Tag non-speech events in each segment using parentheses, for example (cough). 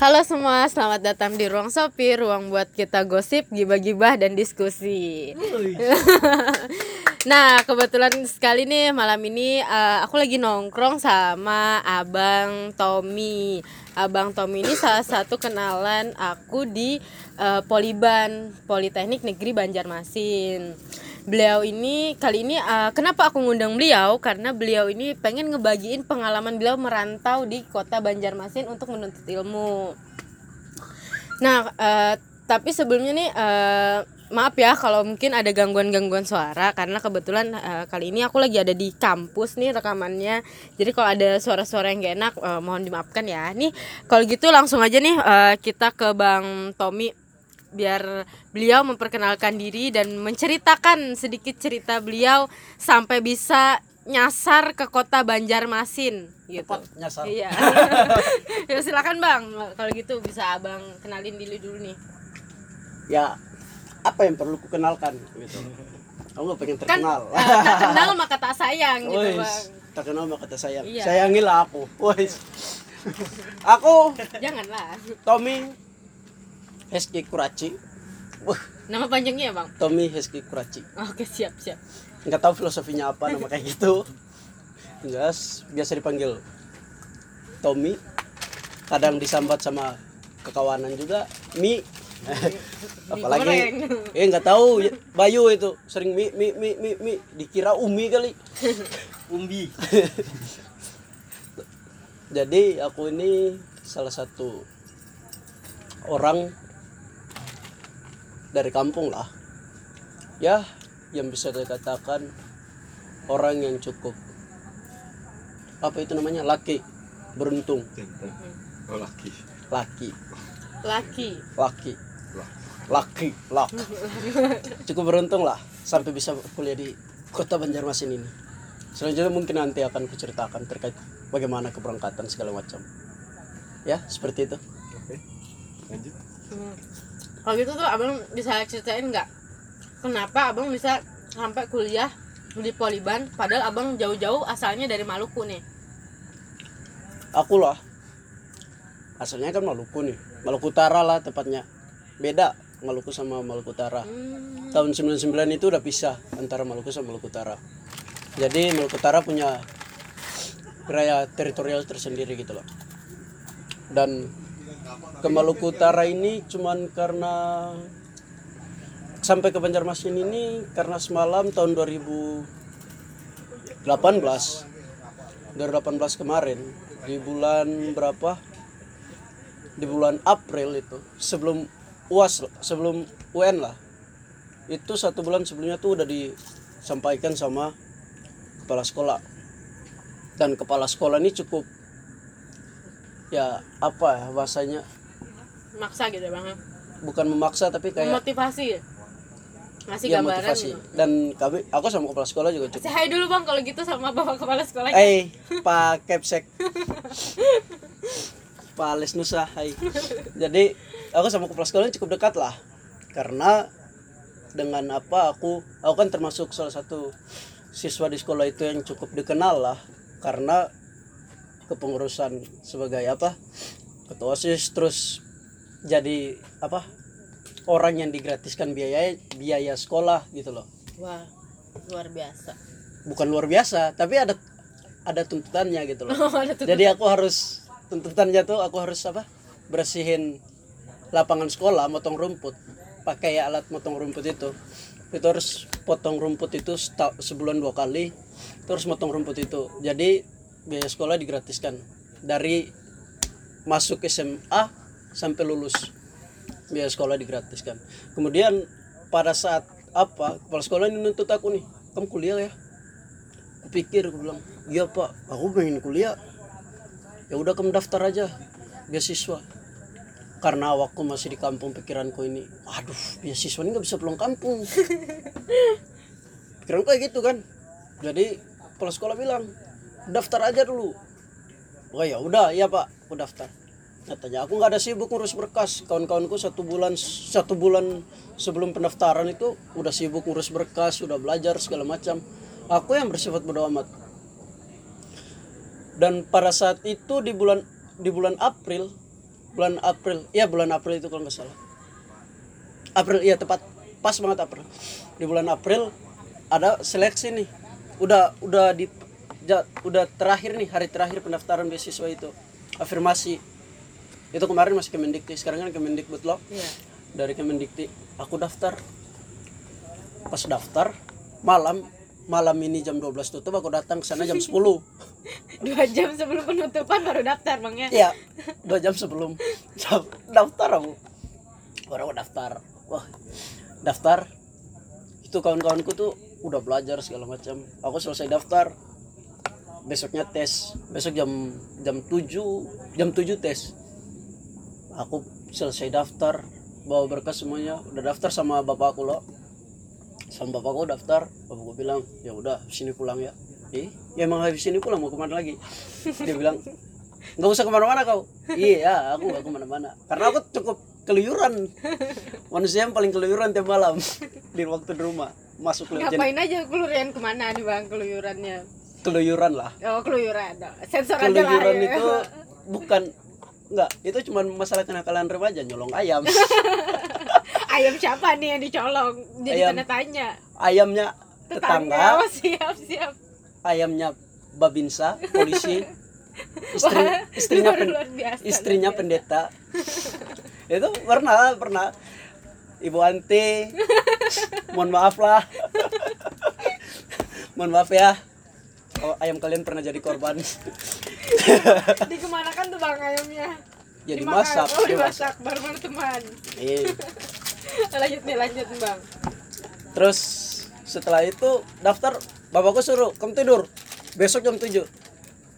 Halo semua, selamat datang di Ruang Sopi, ruang buat kita gosip, gibah-gibah, dan diskusi. (laughs) nah, kebetulan sekali nih malam ini uh, aku lagi nongkrong sama Abang Tommy. Abang Tommy ini salah satu kenalan aku di uh, Poliban, Politeknik Negeri Banjarmasin beliau ini kali ini uh, kenapa aku ngundang beliau karena beliau ini pengen ngebagiin pengalaman beliau merantau di kota Banjarmasin untuk menuntut ilmu. Nah, uh, tapi sebelumnya nih uh, maaf ya kalau mungkin ada gangguan-gangguan suara karena kebetulan uh, kali ini aku lagi ada di kampus nih rekamannya. Jadi kalau ada suara-suara yang gak enak uh, mohon dimaafkan ya. Nih kalau gitu langsung aja nih uh, kita ke Bang Tommy biar beliau memperkenalkan diri dan menceritakan sedikit cerita beliau sampai bisa nyasar ke kota Banjarmasin gitu. Tepat nyasar. Iya. (laughs) ya silakan Bang. Kalau gitu bisa Abang kenalin dulu dulu nih. Ya, apa yang perlu kukenalkan gitu. Aku gak pengen Kan terkenal. eh, tak kenal maka tak sayang gitu, Wes, Bang. terkenal maka kata sayang. Iya. Sayangilah aku. Wes. (laughs) aku Janganlah. Tommy Heski Kuraci. Wah, Nama panjangnya ya, Bang? Tommy Heski Kuraci. Oke, siap, siap. Nggak tahu filosofinya apa nama kayak gitu. Jelas biasa dipanggil Tommy. Kadang disambat sama kekawanan juga Mi. Apalagi eh nggak tahu ya, Bayu itu sering mi mi mi mi mi dikira Umi kali. Umbi. Jadi aku ini salah satu orang dari kampung lah. Ya, yang bisa dikatakan orang yang cukup. Apa itu namanya? Laki. Beruntung. Oh laki. laki. Laki. laki. Laki. Laki cukup beruntung lah sampai bisa kuliah di kota Banjarmasin ini. Selanjutnya mungkin nanti akan kuceritakan terkait bagaimana keberangkatan segala macam. Ya seperti itu. Oke. Lanjut. Kalau gitu tuh abang bisa ceritain nggak? Kenapa abang bisa sampai kuliah di Poliban padahal abang jauh-jauh asalnya dari Maluku nih. aku lah. Asalnya kan Maluku nih. Maluku Utara lah tepatnya. Beda Maluku sama Maluku Utara. Hmm. tahun 99 itu udah pisah antara Maluku sama Maluku Utara. Jadi Maluku Utara punya wilayah teritorial tersendiri gitu loh. Dan ke Maluku Utara ini cuman karena sampai ke Banjarmasin ini karena semalam tahun 2018 2018 kemarin di bulan berapa? Di bulan April itu sebelum UAS sebelum UN lah. Itu satu bulan sebelumnya tuh udah disampaikan sama kepala sekolah. Dan kepala sekolah ini cukup ya apa ya bahasanya Maksa gitu ya bang. bukan memaksa tapi kayak Memotivasi. Ngasih ya gambaran motivasi gitu. dan kami aku sama kepala sekolah juga cukup hai dulu bang kalau gitu sama bapak kepala sekolah. eh Pak Kepsek Pak Ales Nusa hai jadi aku sama kepala sekolah cukup dekat lah karena dengan apa aku aku kan termasuk salah satu siswa di sekolah itu yang cukup dikenal lah karena kepengurusan sebagai apa ketua osis terus jadi apa orang yang digratiskan biaya biaya sekolah gitu loh Wah luar biasa. bukan luar biasa tapi ada ada tuntutannya gitu loh (laughs) Oh, ada tuh. jadi aku harus tuntutannya tuh aku harus apa bersihin lapangan sekolah motong rumput pakai alat motong rumput itu itu harus potong rumput itu sebulan dua kali terus motong rumput itu jadi biaya sekolah digratiskan dari masuk SMA sampai lulus. Biaya sekolah digratiskan. Kemudian pada saat apa kepala sekolah ini nuntut aku nih kamu kuliah ya? Kupikir aku bilang iya pak. Aku pengen kuliah. Ya udah kamu daftar aja beasiswa. Karena waktu masih di kampung pikiranku ini aduh beasiswa ini nggak bisa pulang kampung. (laughs) Pikiranku kayak gitu kan. Jadi kepala sekolah bilang daftar aja dulu. Oh ya udah ya pak. Aku daftar. Katanya aku nggak ada sibuk ngurus berkas. Kawan-kawanku satu bulan satu bulan sebelum pendaftaran itu udah sibuk ngurus berkas udah belajar segala macam. Aku yang bersifat bodo amat. Dan pada saat itu di bulan di bulan April bulan April iya bulan April itu kalau nggak salah. April iya tepat. Pas banget April. Di bulan April ada seleksi nih. Udah udah di ja- udah terakhir nih hari terakhir pendaftaran beasiswa itu afirmasi itu kemarin masih Kemendikti sekarang kan Kemendikbud loh Iya. dari Kemendikti aku daftar pas daftar malam malam ini jam 12 tutup aku datang ke sana jam (laughs) 10 Dua jam sebelum penutupan baru daftar bang ya. Iya, dua jam sebelum Daf- daftar aku. Baru aku daftar. Wah, daftar. Itu kawan-kawanku tuh udah belajar segala macam. Aku selesai daftar. Besoknya tes. Besok jam jam 7, jam 7 tes. Aku selesai daftar, bawa berkas semuanya. Udah daftar sama bapakku loh. Sama bapakku daftar, bapakku bilang, "Ya udah, sini pulang ya." Eh, ya emang habis ini pulang mau ke mana lagi? Dia bilang, nggak usah ke mana-mana kau iya aku nggak ke mana-mana karena aku cukup keluyuran manusia yang paling keluyuran tiap malam (laughs) di waktu di rumah masuk Ngapain aja keluyuran ke mana nih bang keluyurannya? Keluyuran lah. Oh keluyuran, sensor aja lah keluyuran ya. itu bukan nggak itu cuma masalah kenakalan remaja nyolong ayam. (laughs) Ayam siapa nih yang dicolong? Jadi Ayam. tanda tanya. ayamnya tetangga. Oh siap siap. ayamnya babinsa polisi. (laughs) Istri Wah, istrinya pen- biasa, istrinya luar pendeta. (laughs) Itu pernah pernah. Ibu anti. Mohon maaf lah. Mohon maaf ya oh, ayam kalian pernah jadi korban (laughs) Dikemanakan tuh bang ayamnya? Ya, dimasak, Oh dimasak, baru-baru teman. Iya. (laughs) lanjut nih lanjut nih bang. terus setelah itu daftar bapakku suruh kamu tidur besok jam 7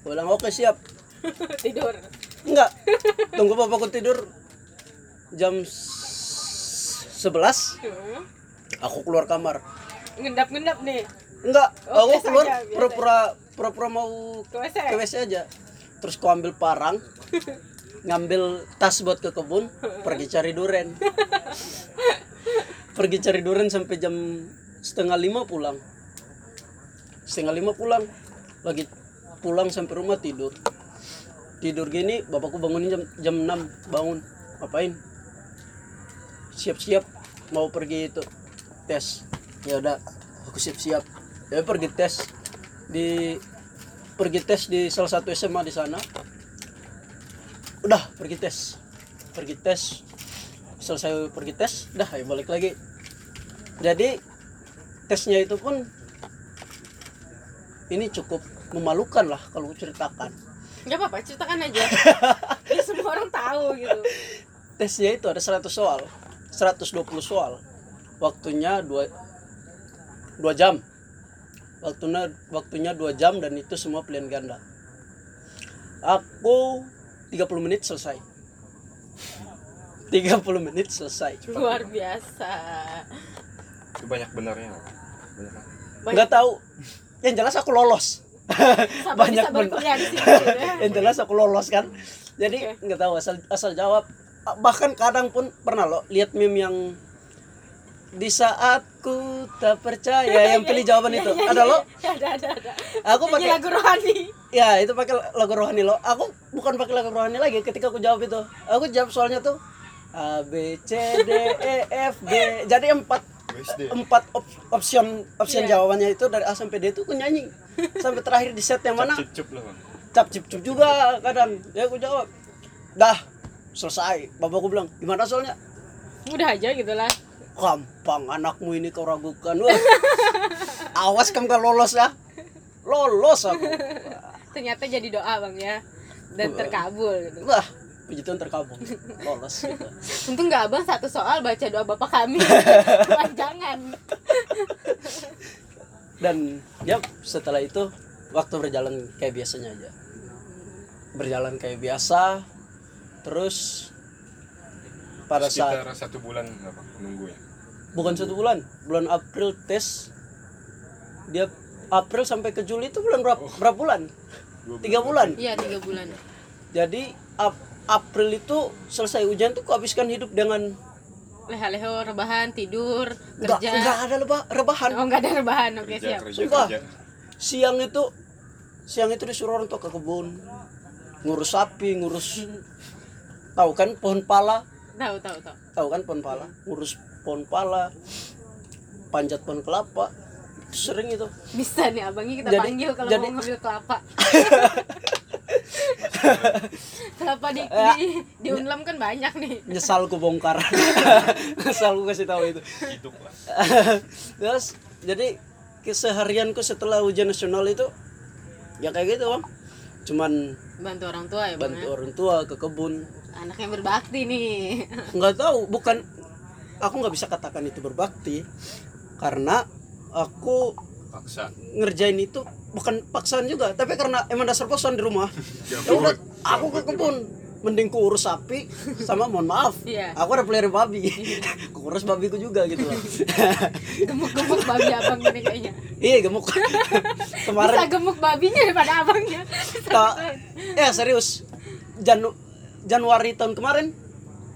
Gua bilang oke siap (laughs) Tidur. enggak tunggu bapakku tidur jam s- 11 Hmm. aku keluar kamar Ngendap-ngendap nih. enggak Oh, aku keluar pura-pura pura-pura mau Ke WC. ke WC aja. Terus ku ambil parang (laughs) ngambil tas buat ke kebun pergi cari duren. (laughs) Pergi cari duren sampai jam setengah lima pulang. Setengah lima pulang lagi pulang sampai rumah tidur. Tidur gini bapakku bangunin jam jam 6 bangun. Ngapain? Siap-siap mau pergi itu tes ya udah aku siap-siap. Ya pergi tes di pergi tes di salah satu SMA di sana. Udah pergi tes. Pergi tes. Selesai pergi tes dah ayo balik lagi. Jadi tesnya itu pun ini cukup memalukan lah kalau ceritakan. Gak apa-apa, ceritakan aja. (laughs) Biar semua orang tahu gitu. tesnya itu ada 100 soal. 120 soal. Waktunya 2 2 jam waktunya waktunya 2 jam dan itu semua pilihan ganda aku 30 menit selesai 30 menit selesai Luar biasa. Itu banyak benarnya. nggak? Banyak. nggak tahu yang jelas aku lolos sahabat banyak di sini. (laughs) yang jelas aku lolos kan jadi nggak tahu asal asal jawab bahkan kadang pun pernah lo lihat meme yang di saat ku tak percaya (laughs) yang pilih jawaban itu. Iya, iya, ada iya. lo Ada, ada, ada. aku pakai lagu rohani. ya itu pakai lagu rohani lo. Aku bukan pakai lagu rohani lagi ketika aku jawab itu. Aku jawab soalnya tuh A B C D E F G. Jadi empat empat op- option option Iya. jawabannya itu dari A sampai D itu aku nyanyi. Sampai terakhir di set yang mana? Cip cip cap cip cip juga kadang. Ya aku jawab. Dah selesai. Bapakku bilang gimana soalnya? Udah aja gitu lah. Gampang anakmu ini kau ragukan Wah. (laughs) awas kamu kalau lolos ya lolos aku Ternyata jadi doa bang ya. Dan terkabul gitu. wah puji Tuhan terkabul lolos gitu. (laughs) Untung nggak abang satu soal baca doa bapak kami. (laughs) Jangan. dan ya setelah itu waktu berjalan kayak biasanya aja berjalan kayak biasa terus pada saat Sekitar satu bulan apa nunggunya. bukan satu bulan bulan April tes dia April sampai ke Juli itu bulan berapa, berapa bulan Dua tiga bulan Iya tiga bulan. jadi Ap- April itu selesai ujian tuh kuhabiskan hidup dengan Leha-leho rebahan tidur enggak kerja. enggak ada leba- rebahan Oh nggak ada rebahan. Oke Kerja siap. kerja Sumpah. kerja. siang itu siang itu disuruh orang tuh ke kebun ngurus sapi ngurus tahu kan pohon pala tahu tahu tahu. Tahu kan pohon pala? Ngurus pohon pala panjat pohon kelapa. Sering itu. Bisa nih abangnya kita Jadi- panggil kalau jadi- mau ngambil kelapa. (laughs) Kelapa di, Ya. di di Unlam kan banyak nih. Nyesal ku bongkar. (laughs) Nyesal ku kasih tahu itu. Hidup lah. (laughs) Terus jadi keseharianku setelah ujian nasional itu ya kayak gitu bang. Cuman bantu orang tua ya bang bantu ya? orang tua ke kebun anak yang berbakti nih. Nggak tahu bukan aku nggak bisa katakan itu berbakti. Karena aku paksa. ngerjain itu bukan paksaan juga tapi karena emang dasar kosan di rumah. (laughs) Ya udah aku ke kebun. Mending ku urus sapi sama mohon maaf. Iya. aku ada pelihara babi. (laughs) Ku urus babiku juga gitu loh. (laughs) Gemuk-gemuk babi abang ini kayaknya. Iya gemuk. Kemarin bisa gemuk babinya daripada abangnya. Ya serius. Janu Januari tahun kemarin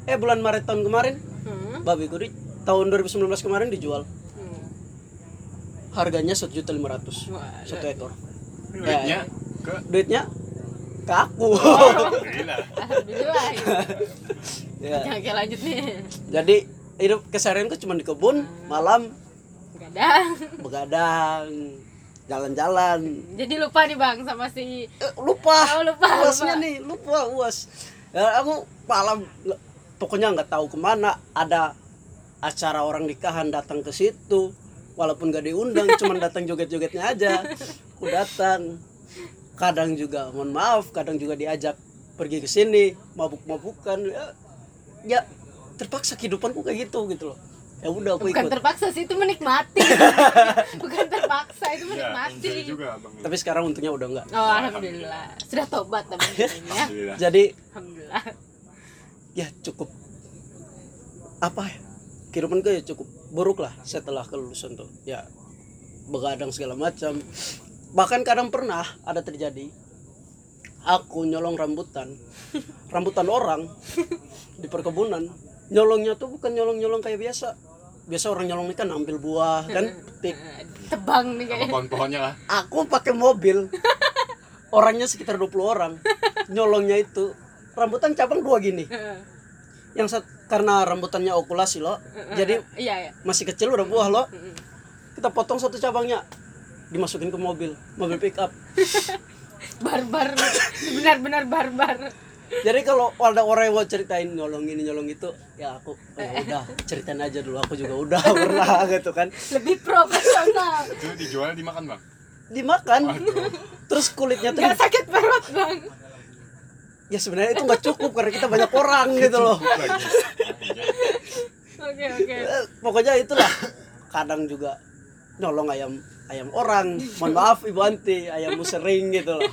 eh bulan Maret tahun kemarin Hmm. babi di tahun 2019 kemarin dijual. Hmm. harganya satu juta lima ratus satu ekor. Duitnya ke? Duitnya ke aku. Gila. Alhamdulillah (laughs) ya. ya. Oke lanjut nih. Jadi hidup keseharianku cuma di kebun malam Gadang begadang jalan-jalan. Jadi lupa nih bang sama si Eh, lupa. Oh, lupa, uasnya lupa. nih lupa uas ya, aku malam pokoknya nggak tahu ke mana. Ada acara orang nikahan datang ke situ. Walaupun gak diundang (laughs) cuman datang joget-jogetnya aja. Aku datang. Kadang juga mohon maaf kadang juga diajak pergi ke sini. Mabuk-mabukan. Ya, ya terpaksa kehidupanku kayak gitu gitu loh ya udah aku Bukan ikut. terpaksa sih itu menikmati. (laughs) Bukan terpaksa itu ya menikmati. enjoy juga abang tapi sekarang untungnya udah enggak Oh Alhamdulillah. Sudah tobat ini ya. (laughs) Alhamdulillah. Jadi Alhamdulillah. ya cukup. Apa ya? Kehidupan gue ya cukup buruk lah setelah kelulusan tuh. Ya begadang segala macam. Bahkan kadang pernah ada terjadi aku nyolong rambutan. (laughs) Rambutan orang di perkebunan. Nyolongnya tuh bukan nyolong nyolong kayak biasa biasa orang nyolong ini kan ambil buah kan? Petik (laughs) Tebang nih kayaknya. pohon-pohonnya lah. Aku pakai mobil. Orangnya sekitar 20 orang. Nyolongnya itu. Rambutan cabang dua gini. Yang sat, karena rambutannya okulasi loh jadi Iya ya masih kecil udah buah loh kita potong satu cabangnya. Dimasukin ke mobil. Mobil pick up (laughs) Barbar. Benar-benar barbar jadi kalau ada orang yang mau ceritain nyolong ini nyolong itu ya aku oh, ya udah ceritain aja dulu. Aku juga udah (laughs) pernah gitu kan. Lebih profesional. Itu dijual dimakan bang? Dimakan. Waduh. terus kulitnya tuh Gak sakit perut bang. Ya sebenarnya itu nggak cukup karena kita banyak orang gitu loh. Oke oke. Pokoknya itulah. Kadang juga nyolong ayam ayam orang. Mohon maaf ibu anti. Ayammu sering gitu. Loh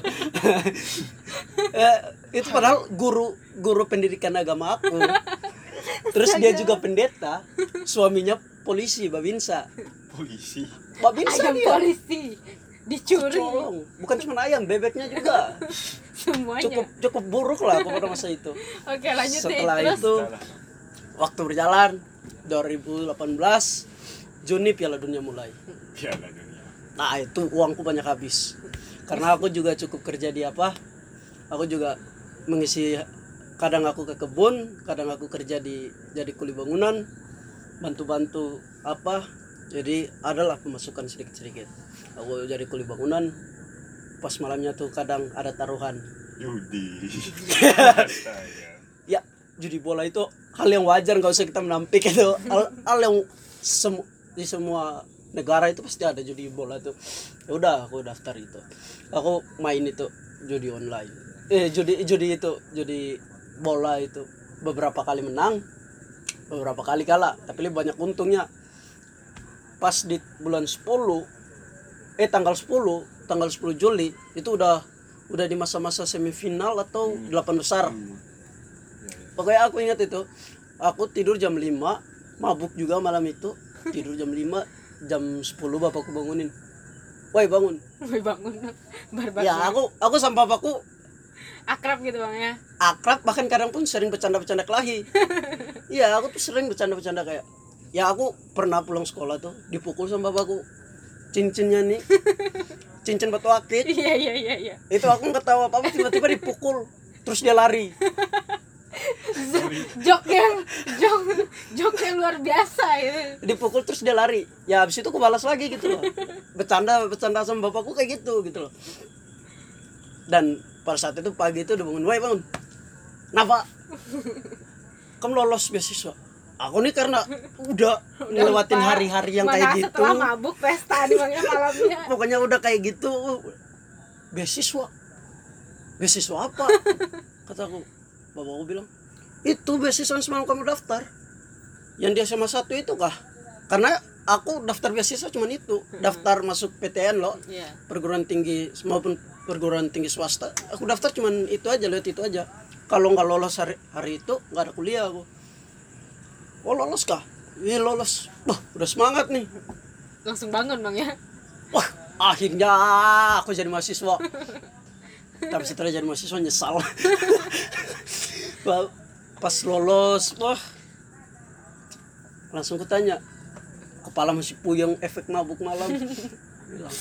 Eh, itu padahal guru guru pendidikan agama aku. Terus dia juga pendeta. Suaminya polisi babinsa polisi? Babinsa Ayam dia. polisi. Dicuri. Colong bukan cuma ayam bebeknya juga. Semuanya. Cukup cukup buruk lah aku pada masa itu. Oke lanjut setelah Terus? itu Salah. waktu berjalan 2018 Juni Piala Dunia mulai. Piala dunia Nah itu uangku banyak habis. Karena aku juga cukup kerja di apa? Aku juga mengisi Kadang aku ke kebun Kadang aku kerja di jadi kuli bangunan Bantu-bantu apa? Jadi adalah pemasukan sedikit-sedikit. Aku jadi kuli bangunan Pas malamnya tuh kadang ada taruhan. Yudi. Astaga. (laughs) Ya judi bola itu hal yang wajar nggak usah kita menampik itu. Hal, hal yang semu- di semua negara itu pasti ada judi bola tuh. Ya udah aku daftar itu. Aku main itu judi online. Eh judi judi itu judi bola itu. Beberapa kali menang beberapa kali kalah. Tapi lebih banyak untungnya. Pas di bulan 10 eh tanggal 10 tanggal 10 Juli itu udah udah di masa-masa semifinal atau delapan besar. Pokoknya aku ingat itu. Aku tidur jam 5 mabuk juga malam itu. Tidur jam 5 jam 10 bapakku bangunin. Woi bangun. Woi bangun. (laughs) Barbar ya aku aku sama bapakku Akrab gitu bang ya? akrab bahkan kadang pun sering bercanda-bercanda kelahi (laughs) iya aku tuh sering bercanda-bercanda kayak ya aku pernah pulang sekolah tuh dipukul sama bapakku. Cincinnya nih. (laughs) Cincin batu akik. Iya iya iya iya. Itu aku nggak tahu apa apa tiba-tiba dipukul. Terus dia lari jok yang jok jok yang luar biasa ya. Dipukul terus dia lari. Ya habis itu aku balas lagi gitu loh. Bercanda bercanda sama bapakku kayak gitu gitu loh. Dan pada saat itu pagi itu udah bangun. Woi bangun. Kenapa kamu lolos beasiswa. Aku nih karena udah ngelewatin hari-hari yang kayak gitu. setelah mabuk pesta di malamnya. (laughs) Pokoknya udah kayak gitu. Beasiswa? Beasiswa apa? (laughs) Kataku bapakku bilang itu beasiswa semalam kamu daftar. Yang dia sama satu itu kah? Karena aku daftar beasiswa cuman itu. Daftar masuk PTN loh. Iya. perguruan tinggi maupun perguruan tinggi swasta. Aku daftar cuman itu aja lihat itu aja. Kalau nggak lolos hari, hari itu nggak ada kuliah aku. Oh lolos kah? Iya lolos. Wah udah semangat nih. Langsung bangun bang ya. Wah, akhirnya aku jadi mahasiswa. (laughs) Tapi setelah jadi mahasiswa nyesal. (laughs) Pas lolos, wah. Langsung kutanya, kepala masih puyeng efek mabuk malam. Bilang.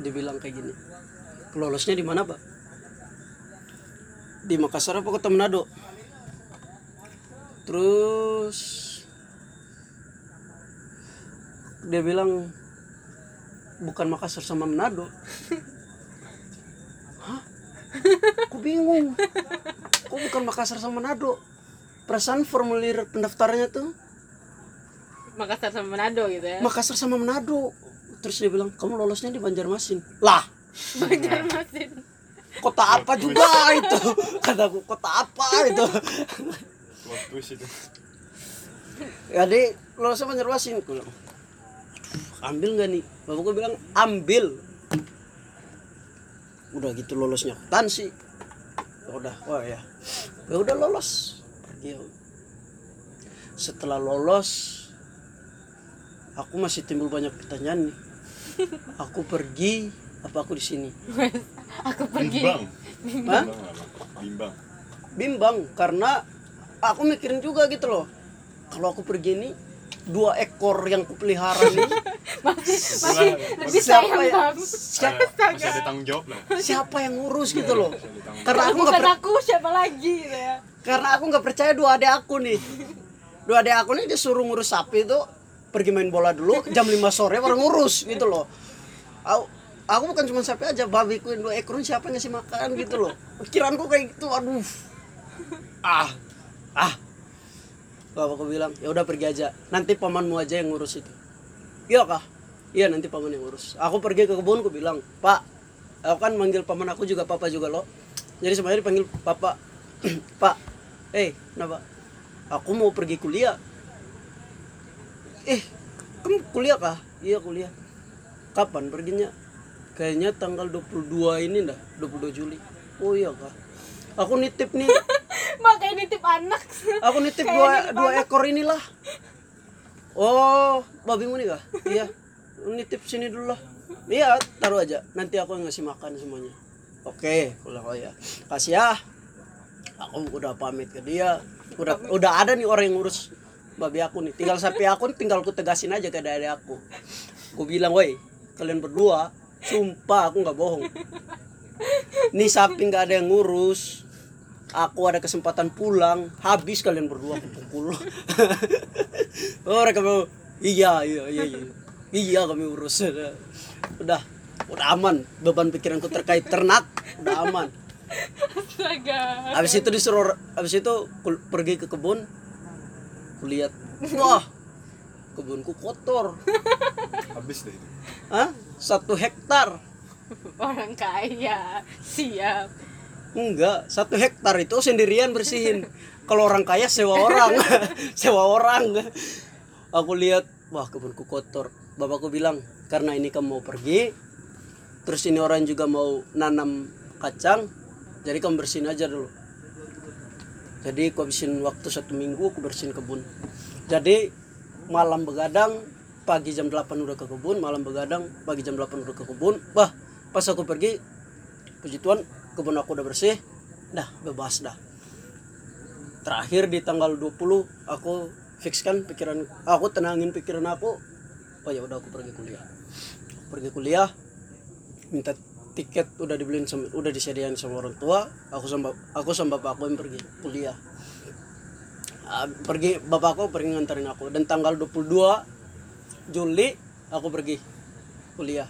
Dia bilang kayak gini. Lolosnya di mana, Pak? Di Makassar apa Kota Manado? Terus dia bilang bukan Makassar sama Manado. (laughs) Hah? Aku bingung. Kok bukan Makassar sama Manado? Perasaan formulir pendaftarannya tuh Makassar sama Manado gitu ya Makassar sama Manado. Terus dia bilang, kamu lolosnya di Banjarmasin. Lah, Banjarmasin kota apa juga itu? Kataku, kota apa itu? Itu. Jadi lolosnya Banjarmasin. Aku bilang, "Aduh, ambil nggak nih? Bapakku bilang, ambil. Udah gitu lolosnya akuntansi. Ya Udah, oh ya. Ya udah lolos. Pergi. Setelah lolos, aku masih timbul banyak pertanyaan nih. (laughs) Aku pergi, apa aku di sini? aku pergi Bimbang. Bimbang? Bimbang. bimbang karena aku mikirin juga gitu loh kalau aku pergi ini dua ekor yang kupelihara nih (laughs) masih masih lebih siapa sayang ya? bang siapa, Masih ada tanggung jawab lah. siapa yang ngurus gitu loh. karena aku nggak aku siapa lagi gitu ya. Karena aku nggak percaya dua adik aku nih. Dua adik aku nih disuruh ngurus sapi itu pergi main bola dulu jam 5 sore baru ngurus gitu loh. Aku, aku bukan cuma sapi aja babiku yang dua ekor siapa yang ngasih makan gitu loh. Pikiranku kayak gitu aduh. Ah. Ah. Bapakku bilang ya udah pergi aja nanti pamanmu aja yang ngurus itu. Iya kah iya nanti paman yang ngurus aku pergi ke kebun aku bilang pak aku kan manggil paman aku juga papa juga loh jadi semuanya dipanggil papa. (clears throat) Pak eh kenapa? Aku mau pergi kuliah. Eh kamu kuliah kah? Iya kuliah. Kapan perginya? Kayaknya tanggal 22 ini dah 22 Juli. Oh iya kah? Aku nitip nih. (laughs) Makanya nitip anak. Aku nitip Kayak dua nitip dua ekor inilah. Oh babimu nih kah iya nitip sini dulu lah. Iya taruh aja. Nanti aku yang ngasih makan semuanya. Oke pulang oh ya kasih ya. Aku udah pamit ke dia. Udah udah ada nih orang yang ngurus babi aku nih. Tinggal sapi aku tinggal ku tegasin aja ke adik aku. Aku bilang woi kalian berdua sumpah aku nggak bohong. Nih sapi nggak ada yang ngurus. Aku ada kesempatan pulang. Habis kalian berdua aku pukul. (laughs) Oh, mereka mau iya iya iya iya iya kami urus udah udah aman beban pikiranku terkait ternak udah aman astaga habis itu disuruh habis itu kul- pergi ke kebun kulihat wah kebunku kotor Habis deh itu. Hah? satu hektar orang kaya siap Enggak, satu hektar itu sendirian bersihin. Kalau orang kaya sewa orang, (laughs) sewa orang. Aku lihat, wah kebunku kotor. Bapakku bilang, karena ini kamu mau pergi, terus ini orang juga mau nanam kacang, jadi kamu bersihin aja dulu. Jadi aku habisin waktu satu minggu aku bersihin kebun. Jadi malam begadang, pagi jam 8 udah ke kebun, malam begadang, pagi jam 8 udah ke kebun. Wah, pas aku pergi, puji Tuhan kebun aku udah bersih dah bebas dah terakhir di tanggal 20 aku fixkan pikiran aku tenangin pikiran aku oh ya udah aku pergi kuliah. Pergi kuliah minta tiket udah dibeliin udah disediain sama orang tua aku sama aku sama bapak aku yang pergi kuliah. Ah, pergi bapakku pergi nganterin aku. Dan tanggal 22 Juli aku pergi kuliah.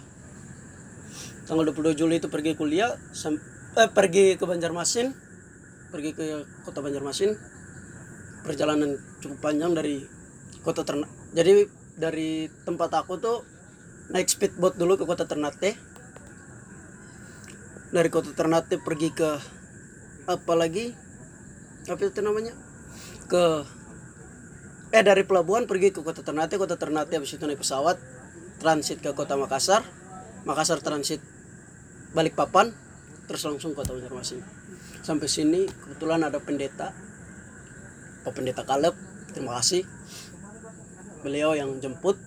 Tanggal 22 Juli itu pergi kuliah sam- eh, pergi ke Banjarmasin pergi ke kota Banjarmasin. Perjalanan cukup panjang dari kota Ternate jadi dari tempat aku tuh naik speedboat dulu ke kota Ternate. Dari kota Ternate pergi ke apa lagi? Apa itu namanya? Ke eh dari pelabuhan pergi ke kota Ternate. Kota Ternate habis itu naik pesawat transit ke kota Makassar. Makassar transit balik papan terus langsung kota Banjarmasin. Sampai sini kebetulan ada pendeta Pak Pendeta Kaleb. Terima kasih beliau yang jemput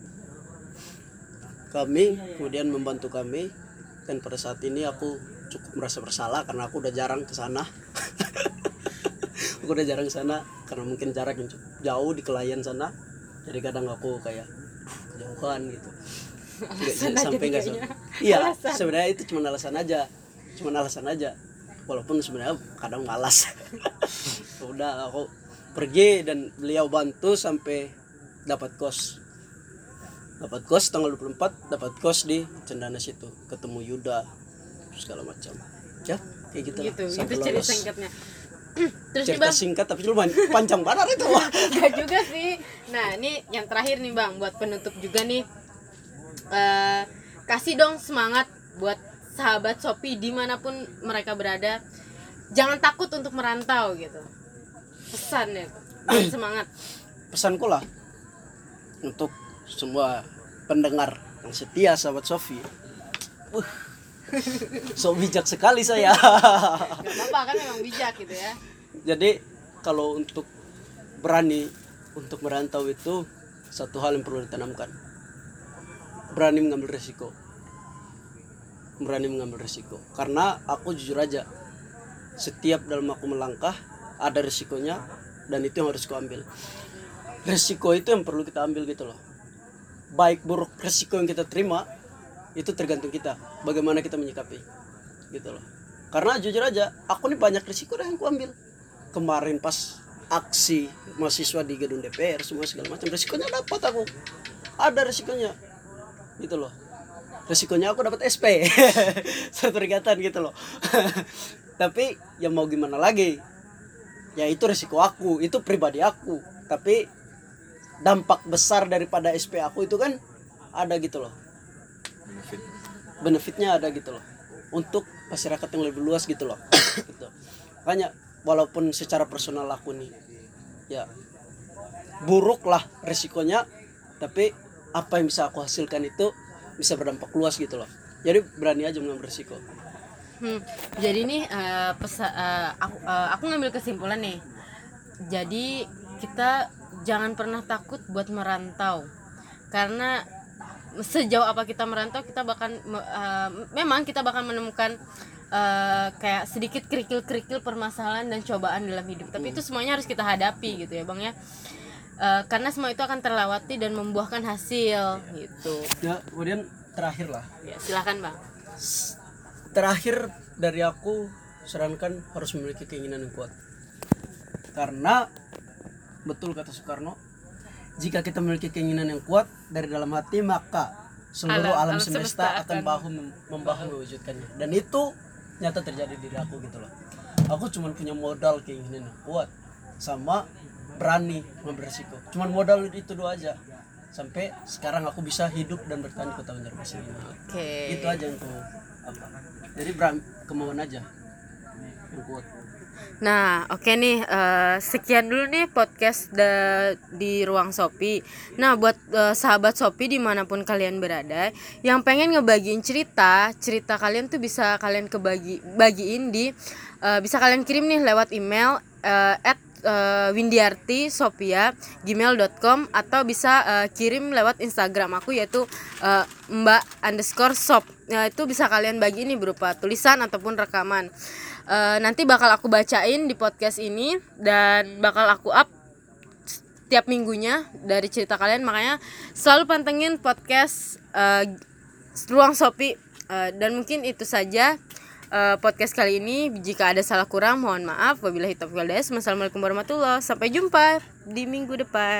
kami kemudian membantu kami. Dan pada saat ini aku cukup merasa bersalah karena aku udah jarang ke sana. (laughs) Aku udah jarang ke sana karena mungkin jarak yang cukup jauh di kelayan sana. Jadi kadang aku kayak "Duh, kejauhan gitu. (laughs) Nggak- sampai nggak (laughs) iya sebenarnya itu cuma alasan aja. Cuma alasan aja. Walaupun sebenarnya kadang malas. Udah aku pergi dan beliau bantu sampai dapat kos dapat kos tanggal 24 dapat kos di Cendana situ ketemu Yuda segala macam ya kayak gitu lah, gitu sampai gitu cerita singkatnya terus nih cerita bang singkat tapi lumayan panjang banget itu (laughs) Enggak juga sih. Nah, ini yang terakhir nih Bang, buat penutup juga nih. eh kasih dong semangat buat sahabat Shopee di mana pun mereka berada. Jangan takut untuk merantau gitu. Pesannya tuh. Dan semangat. pesanku lah untuk semua pendengar yang setia sahabat Sofi. Uh, so bijak sekali saya. Gak apa-apa kan memang bijak gitu ya. jadi kalau untuk berani untuk merantau itu satu hal yang perlu ditanamkan. Berani mengambil resiko. Berani mengambil resiko. Karena aku jujur aja setiap dalam aku melangkah ada resikonya dan itu yang harus kuambil resiko itu yang perlu kita ambil gitu loh. Baik buruk resiko yang kita terima itu tergantung kita bagaimana kita menyikapi gitu loh. Karena jujur aja aku nih banyak resiko yang kuambil kemarin pas aksi mahasiswa di gedung DPR semua segala macam resikonya dapat aku. Ada resikonya gitu loh. Resikonya aku dapat SP satu (laughs) gitu loh. (laughs) Tapi ya mau gimana lagi? Ya itu resiko aku itu pribadi aku. Tapi dampak besar daripada SP aku itu kan ada gitu loh. Benefit. Benefitnya ada gitu loh. Untuk masyarakat yang lebih luas gitu loh. (coughs) Gitu. Makanya walaupun secara personal aku nih ya buruk lah resikonya tapi apa yang bisa aku hasilkan itu bisa berdampak luas gitu loh. Jadi berani aja mengambil resiko. Hmm, jadi nih eh, pesa- eh, aku, eh, aku ngambil kesimpulan nih. Jadi kita jangan pernah takut buat merantau, karena sejauh apa kita merantau kita bahkan memang kita bakal menemukan eh, kayak sedikit kerikil-kerikil permasalahan dan cobaan dalam hidup. Tapi itu semuanya harus kita hadapi gitu ya bang ya. Eh, karena semua itu akan terlewati dan membuahkan hasil gitu. ya kemudian terakhir lah Ya, silahkan bang. terakhir dari aku sarankan harus memiliki keinginan yang kuat karena betul kata Soekarno. Jika kita memiliki keinginan yang kuat dari dalam hati maka seluruh Alam- alam, alam semesta, semesta akan bahu mem- membahu mewujudkannya. Dan itu nyata terjadi di diri aku gitu loh. Aku cuma punya modal keinginan yang kuat sama berani mengambil resiko cuman modal itu dua aja. Sampai sekarang aku bisa hidup dan bertahan di kota ini Oke. itu aja yang apa. Jadi kemauan aja yang kuat Nah, oke nih, eh, sekian dulu nih podcast da- di ruang Sopi. Nah, buat eh, sahabat Sopi di mana pun kalian berada, yang pengen ngebagiin cerita, cerita kalian tuh bisa kalian kebagi bagiin di, eh, bisa kalian kirim nih lewat email eh, at eh, windiarti sopia gmail.com atau bisa eh, kirim lewat Instagram aku yaitu eh, mbak underscore sop. Nah, itu bisa kalian bagi ini berupa tulisan ataupun rekaman. Eh, nanti bakal aku bacain di podcast ini dan bakal aku up tiap minggunya dari cerita kalian makanya selalu pantengin podcast eh, ruang sopi Eh, dan mungkin itu saja eh, podcast kali ini. Jika ada salah kurang mohon maaf. Wabillahi taufiq wal hidayah. Wassalamualaikum warahmatullahi Sampai jumpa di minggu depan.